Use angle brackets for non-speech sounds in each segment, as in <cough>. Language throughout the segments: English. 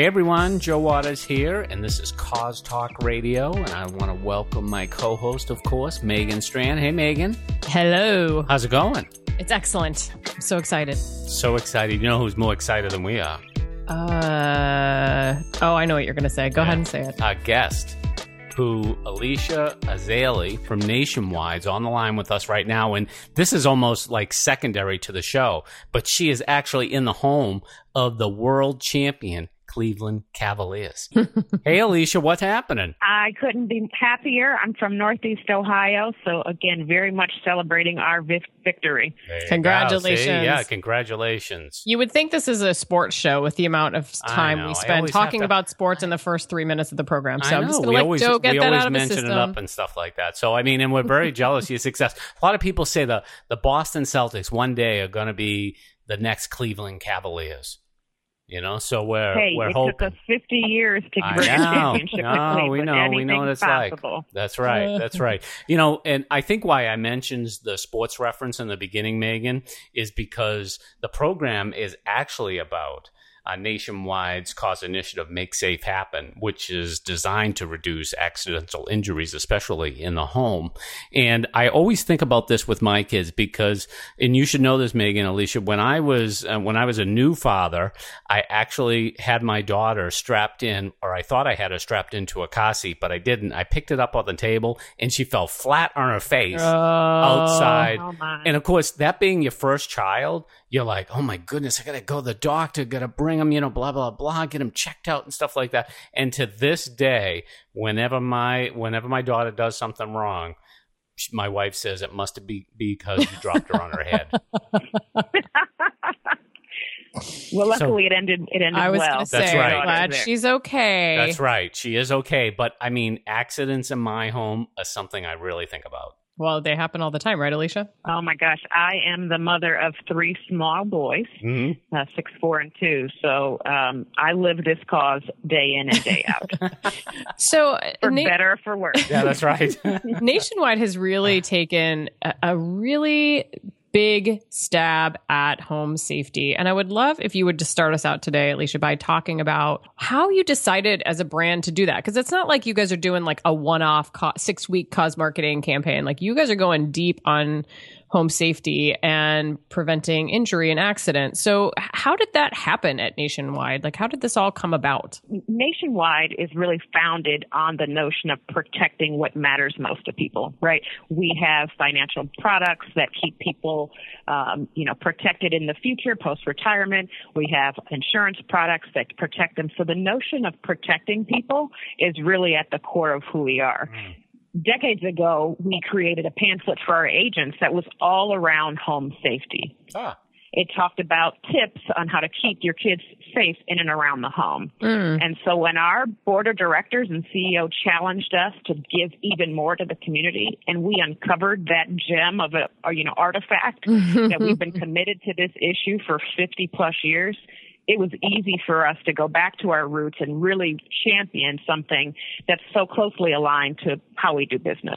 Hey everyone, Joe Waters here, and this is Cause Talk Radio, and I want to welcome my co-host, of course, Megan Strand. Hey Megan, Hello. how's it going? It's excellent. I'm so excited. So excited! You know who's more excited than we are? Uh oh, I know what you're going to say. Go ahead and say it. Our guest, who Alicia Azali from Nationwide's on the line with us right now, and this is almost like secondary to the show, but she is actually in the home of the world champion Cleveland Cavaliers. <laughs> hey Alicia, what's happening? I couldn't be happier. I'm from Northeast Ohio, so again, very much celebrating our vi- victory. There. Congratulations. See? Yeah, congratulations. You would think this is a sports show with the amount of time we spend talking to- about sports in the first three minutes of the program. So I I'm know. just we going to let always, Joe get we that always out of mention system. it up and stuff like that. So I mean, and we're very jealous of your success. A lot of people say the the Boston Celtics one day are going to be the next Cleveland Cavaliers. You know, so we're hey, we're it hoping. took us 50 years to bring a championship No, we know. We know it's like. possible. That's right. That's <laughs> right. You know, and I think why I mentioned the sports reference in the beginning, Megan, is because the program is actually about uh, Nationwide's cause initiative Make Safe Happen, which is designed to reduce accidental injuries, especially in the home. And I always think about this with my kids because, and you should know this, Megan, Alicia, when I was, uh, when I was a new father, I actually had my daughter strapped in, or I thought I had her strapped into a car seat, but I didn't. I picked it up on the table and she fell flat on her face outside. Oh. And of course, that being your first child, you're like, oh my goodness, I gotta go to the doctor, gotta bring him, you know, blah blah blah, get him checked out and stuff like that. And to this day, whenever my whenever my daughter does something wrong, sh- my wife says it must be because you dropped her on her head. <laughs> well, luckily it ended. It ended I was well. going to That's say, right. glad she's okay. That's right, she is okay. But I mean, accidents in my home are something I really think about. Well, they happen all the time, right, Alicia? Oh my gosh, I am the mother of three small boys, Mm-hmm. uh, six, four, and two. So um, I live this cause day in and day out, <laughs> So, uh, for Na- better or for worse. Yeah, that's right. <laughs> Nationwide has really taken a, a really big stab at home safety. And I would love if you would just start us out today, Alicia, by talking about how you decided as a brand to do that. Because it's not like you guys are doing like a one off co- six week cause marketing campaign. Like you guys are going deep on home safety and preventing injury and accident. So, how did that happen at Nationwide? Like, how did this all come about? Nationwide is really founded on the notion of protecting what matters most to people, right? We have financial products that keep people, um, you know, protected in the future, post retirement. We have insurance products that protect them. So the notion of protecting people is really at the core of who we are. Decades ago, we created a pamphlet for our agents that was all around home safety. ah, It talked about tips on how to keep your kids safe in and around the home. And so when our board of directors and CEO challenged us to give even more to the community and we uncovered that gem of a, or, you know, artifact <laughs> that we've been committed to this issue for 50 plus years, it was easy for us to go back to our roots and really champion something that's so closely aligned to how we do business.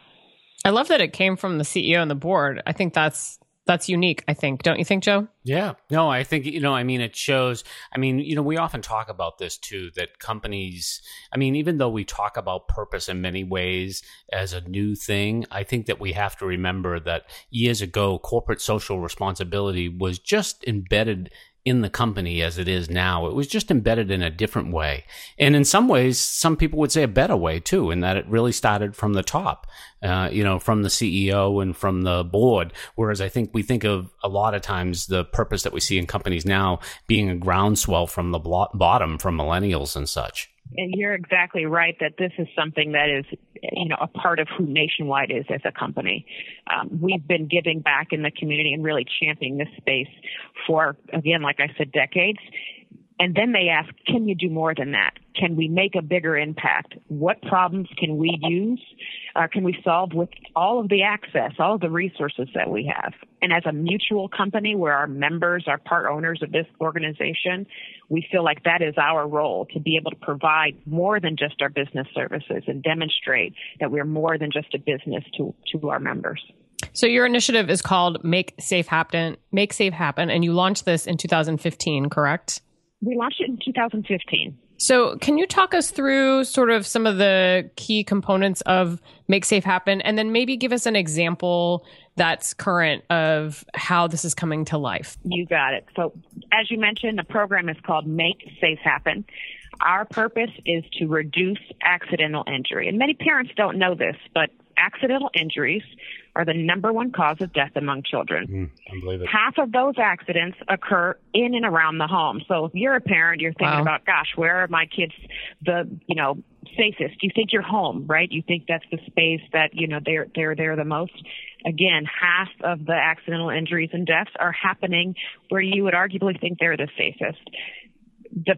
I love that it came from the CEO and the board. I think that's that's unique. I think, don't you think, Joe? Yeah. No, I think, you know, I mean, it shows. I mean, you know, we often talk about this too that companies, I mean, even though we talk about purpose in many ways as a new thing, I think that we have to remember that years ago, corporate social responsibility was just embedded in the company as it is now. It was just embedded in a different way. And in some ways, some people would say a better way too, in that it really started from the top, uh, you know, from the CEO and from the board. Whereas I think we think of a lot of times the purpose that we see in companies now being a groundswell from the bottom from millennials and such. And you're exactly right that this is something that is, you know, a part of who Nationwide is as a company. Um, we've been giving back in the community and really championing this space for, again, like I said, decades. And then they ask, can you do more than that? Can we make a bigger impact? What problems can we use uh, can we solve with all of the access, all of the resources that we have? And as a mutual company where our members are part owners of this organization, we feel like that is our role to be able to provide more than just our business services and demonstrate that we're more than just a business to, to our members. So your initiative is called Make Safe Happen, Make Safe Happen, and you launched this in 2015, correct? We launched it in 2015. So, can you talk us through sort of some of the key components of Make Safe Happen and then maybe give us an example that's current of how this is coming to life? You got it. So, as you mentioned, the program is called Make Safe Happen. Our purpose is to reduce accidental injury. And many parents don't know this, but accidental injuries are the number one cause of death among children. Mm, Half of those accidents occur in and around the home. So if you're a parent, you're thinking wow. about, gosh, where are my kids the, you know, safest? You think you're home, right? You think that's the space that, you know, they're they're there the most. Again, half of the accidental injuries and deaths are happening where you would arguably think they're the safest. The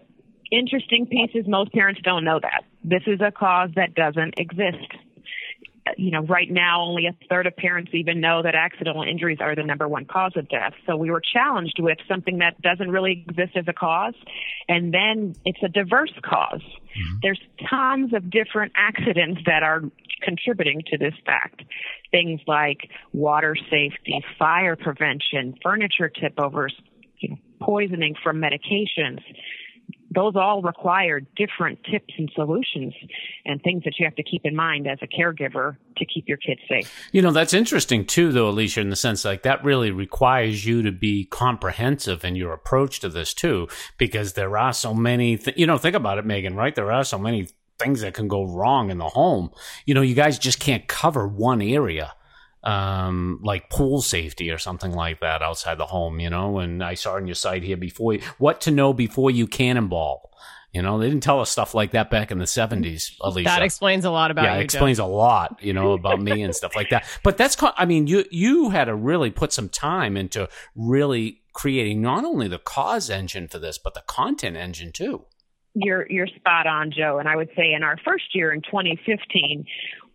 interesting piece is most parents don't know that. This is a cause that doesn't exist you know, right now only a third of parents even know that accidental injuries are the number one cause of death. So we were challenged with something that doesn't really exist as a cause. And then it's a diverse cause. Mm-hmm. There's tons of different accidents that are contributing to this fact. Things like water safety, fire prevention, furniture tip overs, you know, poisoning from medications those all require different tips and solutions and things that you have to keep in mind as a caregiver to keep your kids safe. You know, that's interesting too, though, Alicia, in the sense like that really requires you to be comprehensive in your approach to this too, because there are so many, th- you know, think about it, Megan, right? There are so many things that can go wrong in the home. You know, you guys just can't cover one area um, like pool safety or something like that outside the home, you know. And I saw on your site here before what to know before you cannonball. You know, they didn't tell us stuff like that back in the seventies. At least that explains a lot about. Yeah, you, it explains a lot. You know about me and stuff like that. <laughs> But that's, I mean, you you had to really put some time into really creating not only the cause engine for this, but the content engine too. You're you're spot on, Joe. And I would say in our first year in 2015,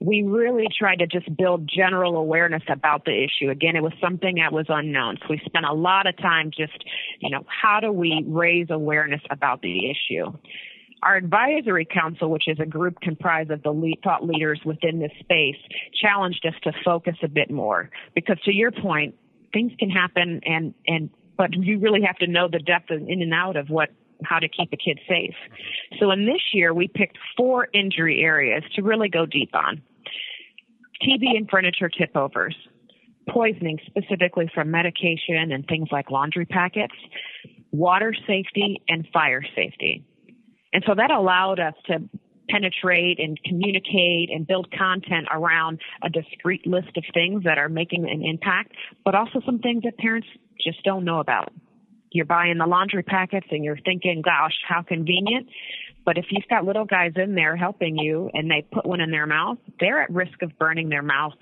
we really tried to just build general awareness about the issue. Again, it was something that was unknown. So we spent a lot of time just, you know, how do we raise awareness about the issue? Our advisory council, which is a group comprised of the lead, thought leaders within this space, challenged us to focus a bit more because to your point, things can happen and, and, but you really have to know the depth in and out of what how to keep a kid safe. So in this year, we picked four injury areas to really go deep on. TV and furniture tip overs, poisoning specifically from medication and things like laundry packets, water safety, and fire safety. And so that allowed us to penetrate and communicate and build content around a discrete list of things that are making an impact, but also some things that parents just don't know about you're buying the laundry packets and you're thinking, gosh, how convenient. But if you've got little guys in there helping you and they put one in their mouth, they're at risk of burning their mouth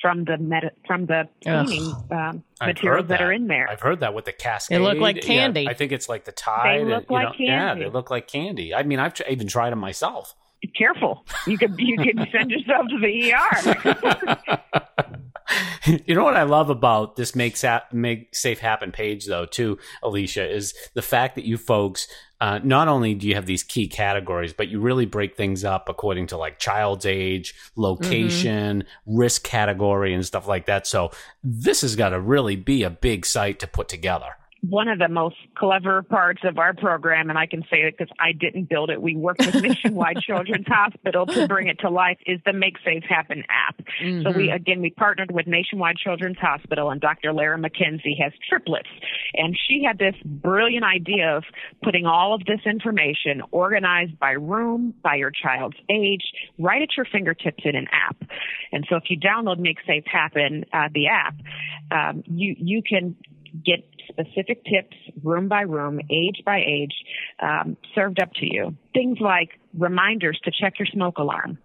from the med- from the cleaning um, materials that. that. are in there. I've heard that with the cascade. They look like candy. Yeah, I think it's like the Tide. They look and, like know, candy. Yeah, they look like candy. I mean, I've t- even tried them myself. Careful, you could you could <laughs> send yourself to the ER. <laughs> <laughs> you know what I love about this make, sa- make safe happen page though too, Alicia, is the fact that you folks uh, not only do you have these key categories, but you really break things up according to like child's age, location, mm-hmm. risk category, and stuff like that. So this has got to really be a big site to put together one of the most clever parts of our program, and I can say it because I didn't build it. We worked with Nationwide <laughs> Children's Hospital to bring it to life. Is the Make Safe Happen app. Mm-hmm. So we mm-hmm. again we partnered with Nationwide Children's Hospital, and Dr. Lara McKenzie has triplets, and she had this brilliant idea of putting all of this information organized by room, by your child's age, right at your fingertips in an app. And so if you download Make Safe Happen, uh, the app, um, you you can get specific tips, room by room, age by age, um, served up to you. Things like reminders to check your smoke alarm,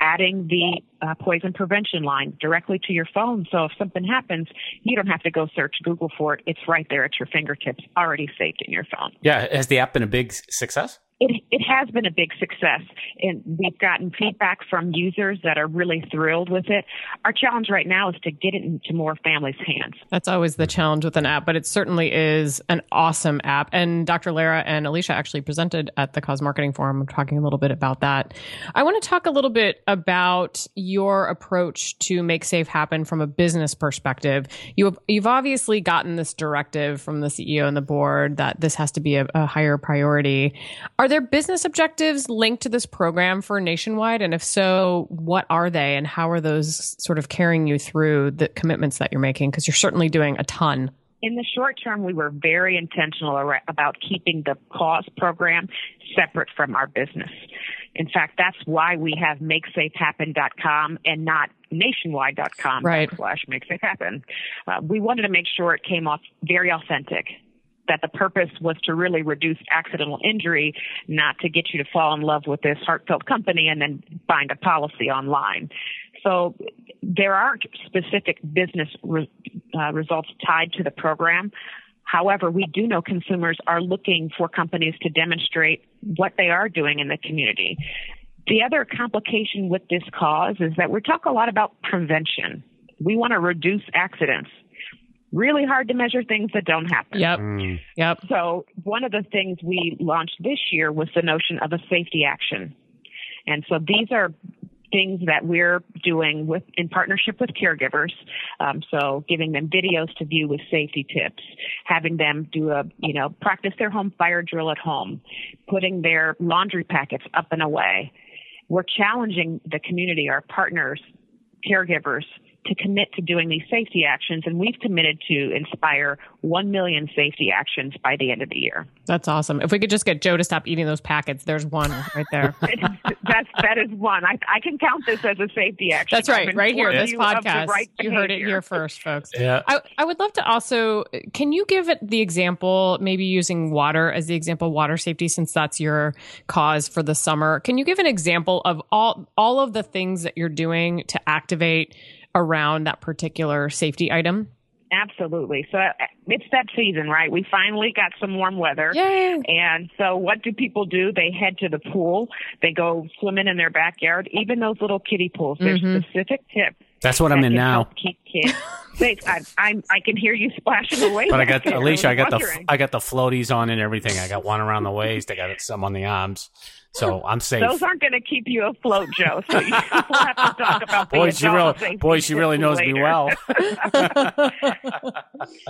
adding the uh, poison prevention line directly to your phone. So if something happens, you don't have to go search Google for it. It's right there at your fingertips, already saved in your phone. Yeah. Has the app been a big success? It, it has been a big success, and we've gotten feedback from users that are really thrilled with it. Our challenge right now is to get it into more families' hands. That's always the challenge with an app, but it certainly is an awesome app. And Dr. Lara and Alicia actually presented at the Cause Marketing Forum, I'm talking a little bit about that. I want to talk a little bit about your approach to make safe happen from a business perspective. You have, you've obviously gotten this directive from the CEO and the board that this has to be a, a higher priority. Are there business objectives linked to this program for nationwide? And if so, what are they and how are those sort of carrying you through the commitments that you're making? Because you're certainly doing a ton. In the short term, we were very intentional about keeping the cause program separate from our business. In fact, that's why we have makesafehappen.com and not nationwide.com right. slash makesafehappen. Uh, we wanted to make sure it came off very authentic that the purpose was to really reduce accidental injury, not to get you to fall in love with this heartfelt company and then find a policy online. So there aren't specific business re- uh, results tied to the program. However, we do know consumers are looking for companies to demonstrate what they are doing in the community. The other complication with this cause is that we talk a lot about prevention. We want to reduce accidents really hard to measure things that don't happen. Yep. Mm. Yep. So one of the things we launched this year was the notion of a safety action. And so these are things that we're doing with in partnership with caregivers. Um, so giving them videos to view with safety tips, having them do a you know practice their home fire drill at home, putting their laundry packets up and away. We're challenging the community, our partners, caregivers to commit to doing these safety actions, and we've committed to inspire 1 million safety actions by the end of the year. That's awesome. If we could just get Joe to stop eating those packets, there's one right there. <laughs> That's, that is one. I, I, can count this as a safety action. That's right, right here, this podcast. Right you heard it here first, folks. Yeah. I, I would love to also, can you give it the example, maybe using water as the example, water safety, since that's your cause for the summer. Can you give an example of all, all of the things that you're doing to activate around that particular safety item? Absolutely. So uh, it's that season, right? We finally got some warm weather. Yay. And so what do people do? They head to the pool. They go swimming in their backyard, even those little kiddie pools. There's mm-hmm. specific tips. That's what I'm in now. Keep kids <laughs> safe. I, I, I can hear you splashing away. But I got Alicia. I, I got the I got the floaties on and everything. I got one around the waist. I got some on the arms. So I'm safe. Those aren't going to keep you afloat, Joe. So you, <laughs> we'll have to talk about boy, she really, boy, she really knows later. me well. <laughs>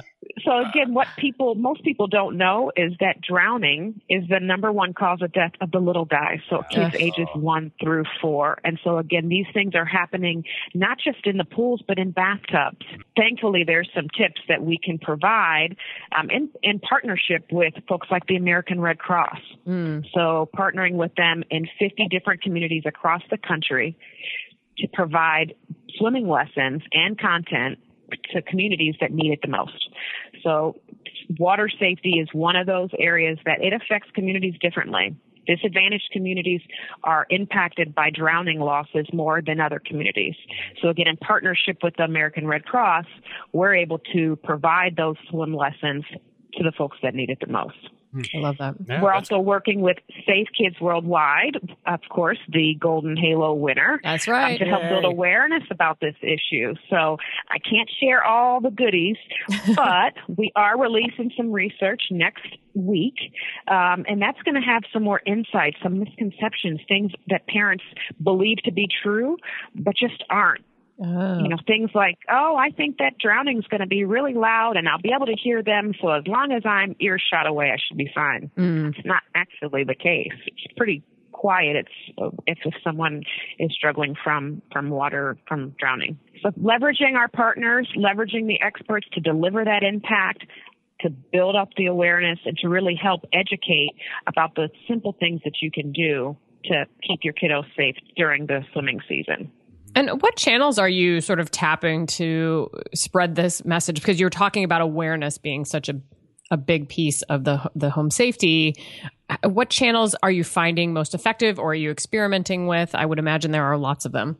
<laughs> so again, what people, most people don't know is that drowning is the number one cause of death of the little guys. So kids ages one through four. And so again, these things are happening not just in the pools, but in bathtubs. Thankfully, there's some tips that we can provide um, in, in partnership with folks like the American Red Cross. Mm. So partnering with them in 50 different communities across the country to provide swimming lessons and content to communities that need it the most. So water safety is one of those areas that it affects communities differently. Disadvantaged communities are impacted by drowning losses more than other communities. So again, in partnership with the American Red Cross, we're able to provide those swim lessons to the folks that need it the most. I love that. Yeah, We're also working with Safe Kids Worldwide, of course, the Golden Halo winner. That's right. Um, to help build awareness about this issue. So I can't share all the goodies, <laughs> but we are releasing some research next week, um, and that's going to have some more insights, some misconceptions, things that parents believe to be true, but just aren't. Oh. You know, things like, oh, I think that drowning is going to be really loud and I'll be able to hear them. So as long as I'm earshot away, I should be fine. Mm. It's not actually the case. It's pretty quiet. It's if, if someone is struggling from, from water, from drowning. So leveraging our partners, leveraging the experts to deliver that impact, to build up the awareness and to really help educate about the simple things that you can do to keep your kiddos safe during the swimming season. And what channels are you sort of tapping to spread this message? Because you're talking about awareness being such a a big piece of the the home safety. What channels are you finding most effective, or are you experimenting with? I would imagine there are lots of them.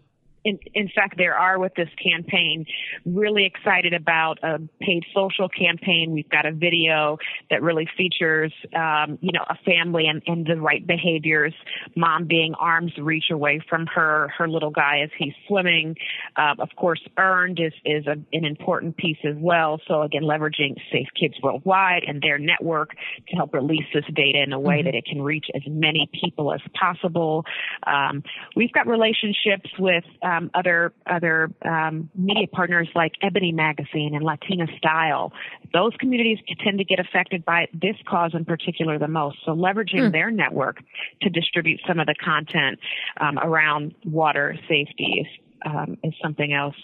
In, in fact, there are with this campaign. Really excited about a paid social campaign. We've got a video that really features, um, you know, a family and, and the right behaviors. Mom being arms reach away from her her little guy as he's swimming. Uh, of course, earned is is a, an important piece as well. So again, leveraging Safe Kids Worldwide and their network to help release this data in a way mm-hmm. that it can reach as many people as possible. Um, we've got relationships with um, other other um, media partners like Ebony Magazine and Latina Style. Those communities tend to get affected by this cause in particular the most. So leveraging mm. their network to distribute some of the content um, around water safety is, um, is something else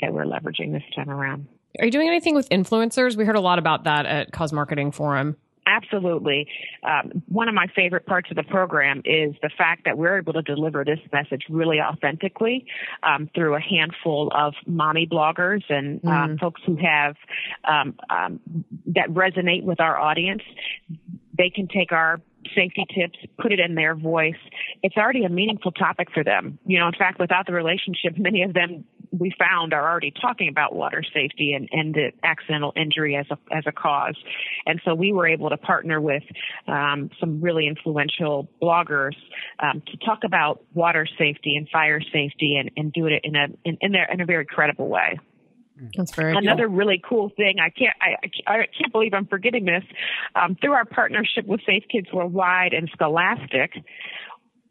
that we're leveraging this time around. Are you doing anything with influencers? We heard a lot about that at Cause Marketing Forum. Absolutely. Um, one of my favorite parts of the program is the fact that we're able to deliver this message really authentically um, through a handful of mommy bloggers and mm. folks who have um, um, that resonate with our audience. They can take our safety tips, put it in their voice. It's already a meaningful topic for them. You know, in fact, without the relationship, <laughs> many of them we found are already talking about water safety and, and the accidental injury as a as a cause. And so we were able to partner with um, some really influential bloggers um, to talk about water safety and fire safety and, and do it in a in, in, a, in a very credible way. That's very another cool. really cool thing. I can't I, I can't believe I'm forgetting this. Um, through our partnership with Safe Kids Worldwide and Scholastic,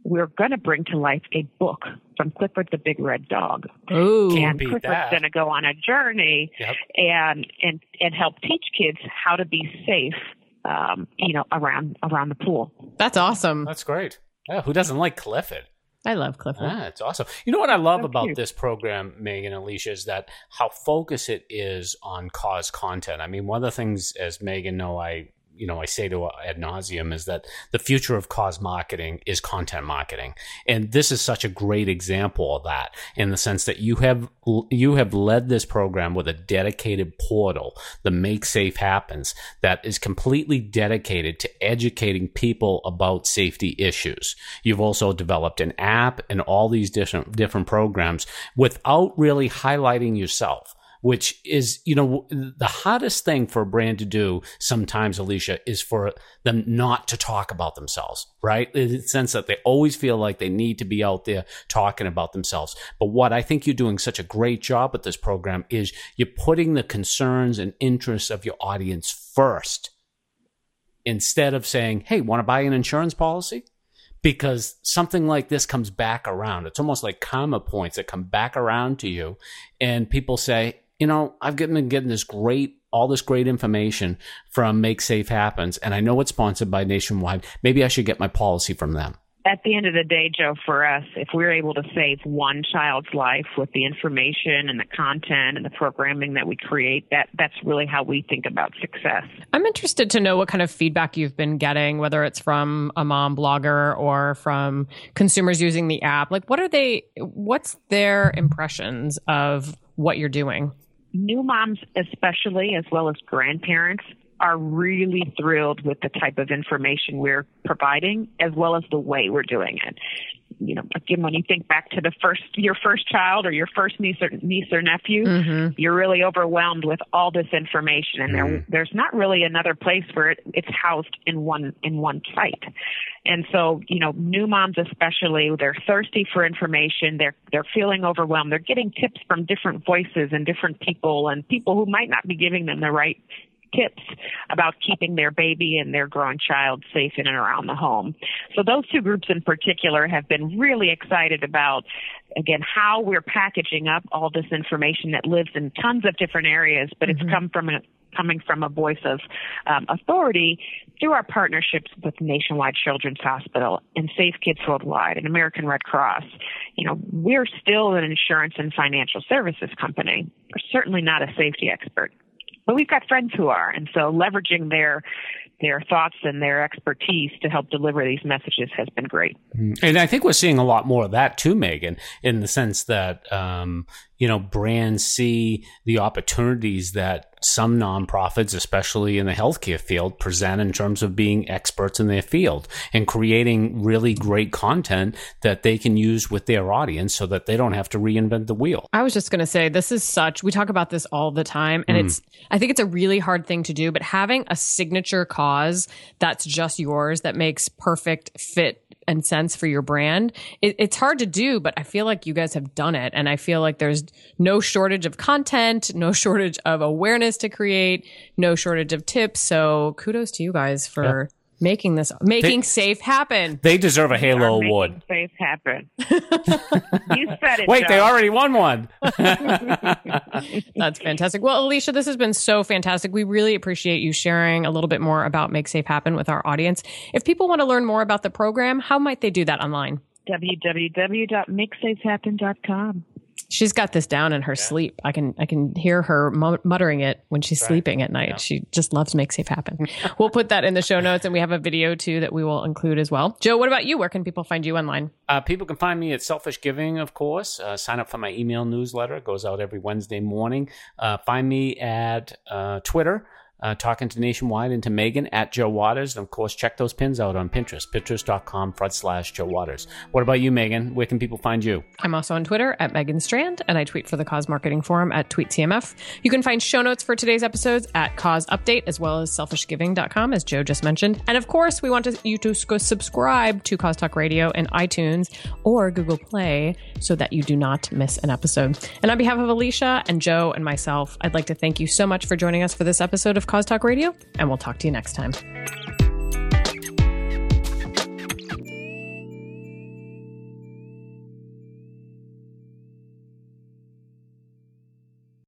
we're going to bring to life a book from Clifford the Big Red Dog. Ooh, and Clifford's going to go on a journey yep. and and and help teach kids how to be safe. Um, you know, around around the pool. That's awesome. That's great. Yeah, who doesn't like Clifford? I love Clifford. Ah, it's awesome. You know what I love about this program, Megan and Alicia, is that how focused it is on cause content. I mean, one of the things, as Megan know, I you know I say to uh, ad nauseum is that the future of cause marketing is content marketing, and this is such a great example of that in the sense that you have you have led this program with a dedicated portal, the Make Safe Happens, that is completely dedicated to educating people about safety issues. You've also developed an app and all these different different programs without really highlighting yourself which is, you know, the hottest thing for a brand to do sometimes, Alicia, is for them not to talk about themselves, right? In the sense that they always feel like they need to be out there talking about themselves. But what I think you're doing such a great job with this program is you're putting the concerns and interests of your audience first instead of saying, Hey, want to buy an insurance policy? because something like this comes back around. It's almost like karma points that come back around to you. And people say, you know, I've been getting this great, all this great information from Make Safe Happens, and I know it's sponsored by Nationwide. Maybe I should get my policy from them. At the end of the day, Joe, for us, if we're able to save one child's life with the information and the content and the programming that we create, that that's really how we think about success. I'm interested to know what kind of feedback you've been getting, whether it's from a mom blogger or from consumers using the app. Like, what are they? What's their impressions of what you're doing? New moms, especially, as well as grandparents, are really thrilled with the type of information we're providing as well as the way we're doing it you know, again, when you think back to the first, your first child or your first niece or niece or nephew, mm-hmm. you're really overwhelmed with all this information, and mm-hmm. there, there's not really another place where it, it's housed in one in one site. And so, you know, new moms especially, they're thirsty for information. They're they're feeling overwhelmed. They're getting tips from different voices and different people, and people who might not be giving them the right tips about keeping their baby and their grown child safe in and around the home. So those two groups in particular have been really excited about again how we're packaging up all this information that lives in tons of different areas, but mm-hmm. it's come from a coming from a voice of um, authority through our partnerships with Nationwide Children's Hospital and Safe Kids Worldwide and American Red Cross. You know, we're still an insurance and financial services company. We're certainly not a safety expert but we've got friends who are, and so leveraging their their thoughts and their expertise to help deliver these messages has been great. And I think we're seeing a lot more of that too, Megan, in the sense that um, you know, brands see the opportunities that some nonprofits, especially in the healthcare field, present in terms of being experts in their field and creating really great content that they can use with their audience so that they don't have to reinvent the wheel. I was just going to say, this is such, we talk about this all the time, and mm. it's, I think it's a really hard thing to do, but having a signature cause that's just yours that makes perfect fit and sense for your brand. It, it's hard to do, but I feel like you guys have done it. And I feel like there's no shortage of content, no shortage of awareness to create, no shortage of tips. So kudos to you guys for making this making they, safe happen. They deserve a Halo award. Safe happen. <laughs> you said it. Wait, Joe. they already won one. <laughs> <laughs> That's fantastic. Well, Alicia, this has been so fantastic. We really appreciate you sharing a little bit more about Make Safe Happen with our audience. If people want to learn more about the program, how might they do that online? www.makesafehappen.com. She's got this down in her yeah. sleep. I can I can hear her muttering it when she's right. sleeping at night. Yeah. She just loves make safe happen. <laughs> we'll put that in the show notes, and we have a video too that we will include as well. Joe, what about you? Where can people find you online? Uh, people can find me at Selfish Giving, of course. Uh, sign up for my email newsletter; it goes out every Wednesday morning. Uh, find me at uh, Twitter uh, talking to Nationwide and to Megan at Joe Waters. And of course, check those pins out on Pinterest, pinterest.com front slash Joe Waters. What about you, Megan? Where can people find you? I'm also on Twitter at Megan Strand, and I tweet for the Cause Marketing Forum at TweetCMF. You can find show notes for today's episodes at Cause Update, as well as selfishgiving.com, as Joe just mentioned. And of course, we want to, you to subscribe to Cause Talk Radio in iTunes or Google Play so that you do not miss an episode. And on behalf of Alicia and Joe and myself, I'd like to thank you so much for joining us for this episode of Cause Talk Radio, and we'll talk to you next time.